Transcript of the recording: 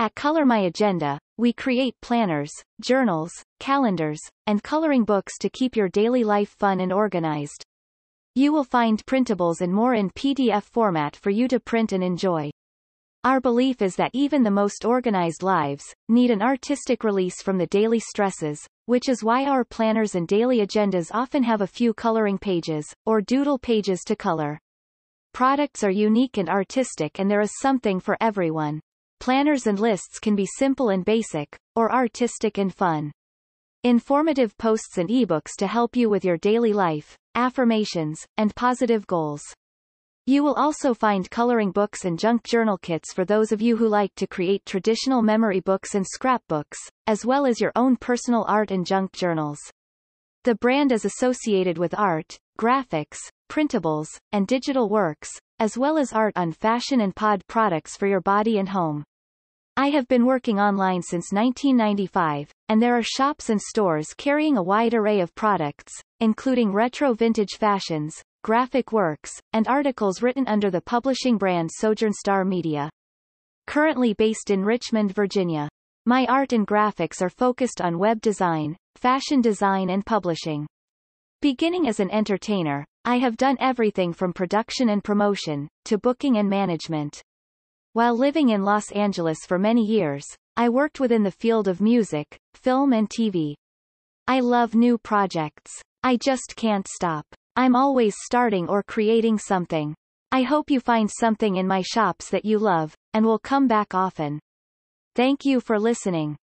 At Color My Agenda, we create planners, journals, calendars, and coloring books to keep your daily life fun and organized. You will find printables and more in PDF format for you to print and enjoy. Our belief is that even the most organized lives need an artistic release from the daily stresses, which is why our planners and daily agendas often have a few coloring pages, or doodle pages to color. Products are unique and artistic and there is something for everyone. Planners and lists can be simple and basic, or artistic and fun. Informative posts and ebooks to help you with your daily life, affirmations, and positive goals. You will also find coloring books and junk journal kits for those of you who like to create traditional memory books and scrapbooks, as well as your own personal art and junk journals. The brand is associated with art, graphics, printables, and digital works, as well as art on fashion and pod products for your body and home. I have been working online since 1995, and there are shops and stores carrying a wide array of products, including retro vintage fashions, graphic works, and articles written under the publishing brand Sojourn Star Media. Currently based in Richmond, Virginia. My art and graphics are focused on web design, fashion design and publishing. Beginning as an entertainer, I have done everything from production and promotion, to booking and management. While living in Los Angeles for many years, I worked within the field of music, film and TV. I love new projects. I just can't stop. I'm always starting or creating something. I hope you find something in my shops that you love, and will come back often. Thank you for listening.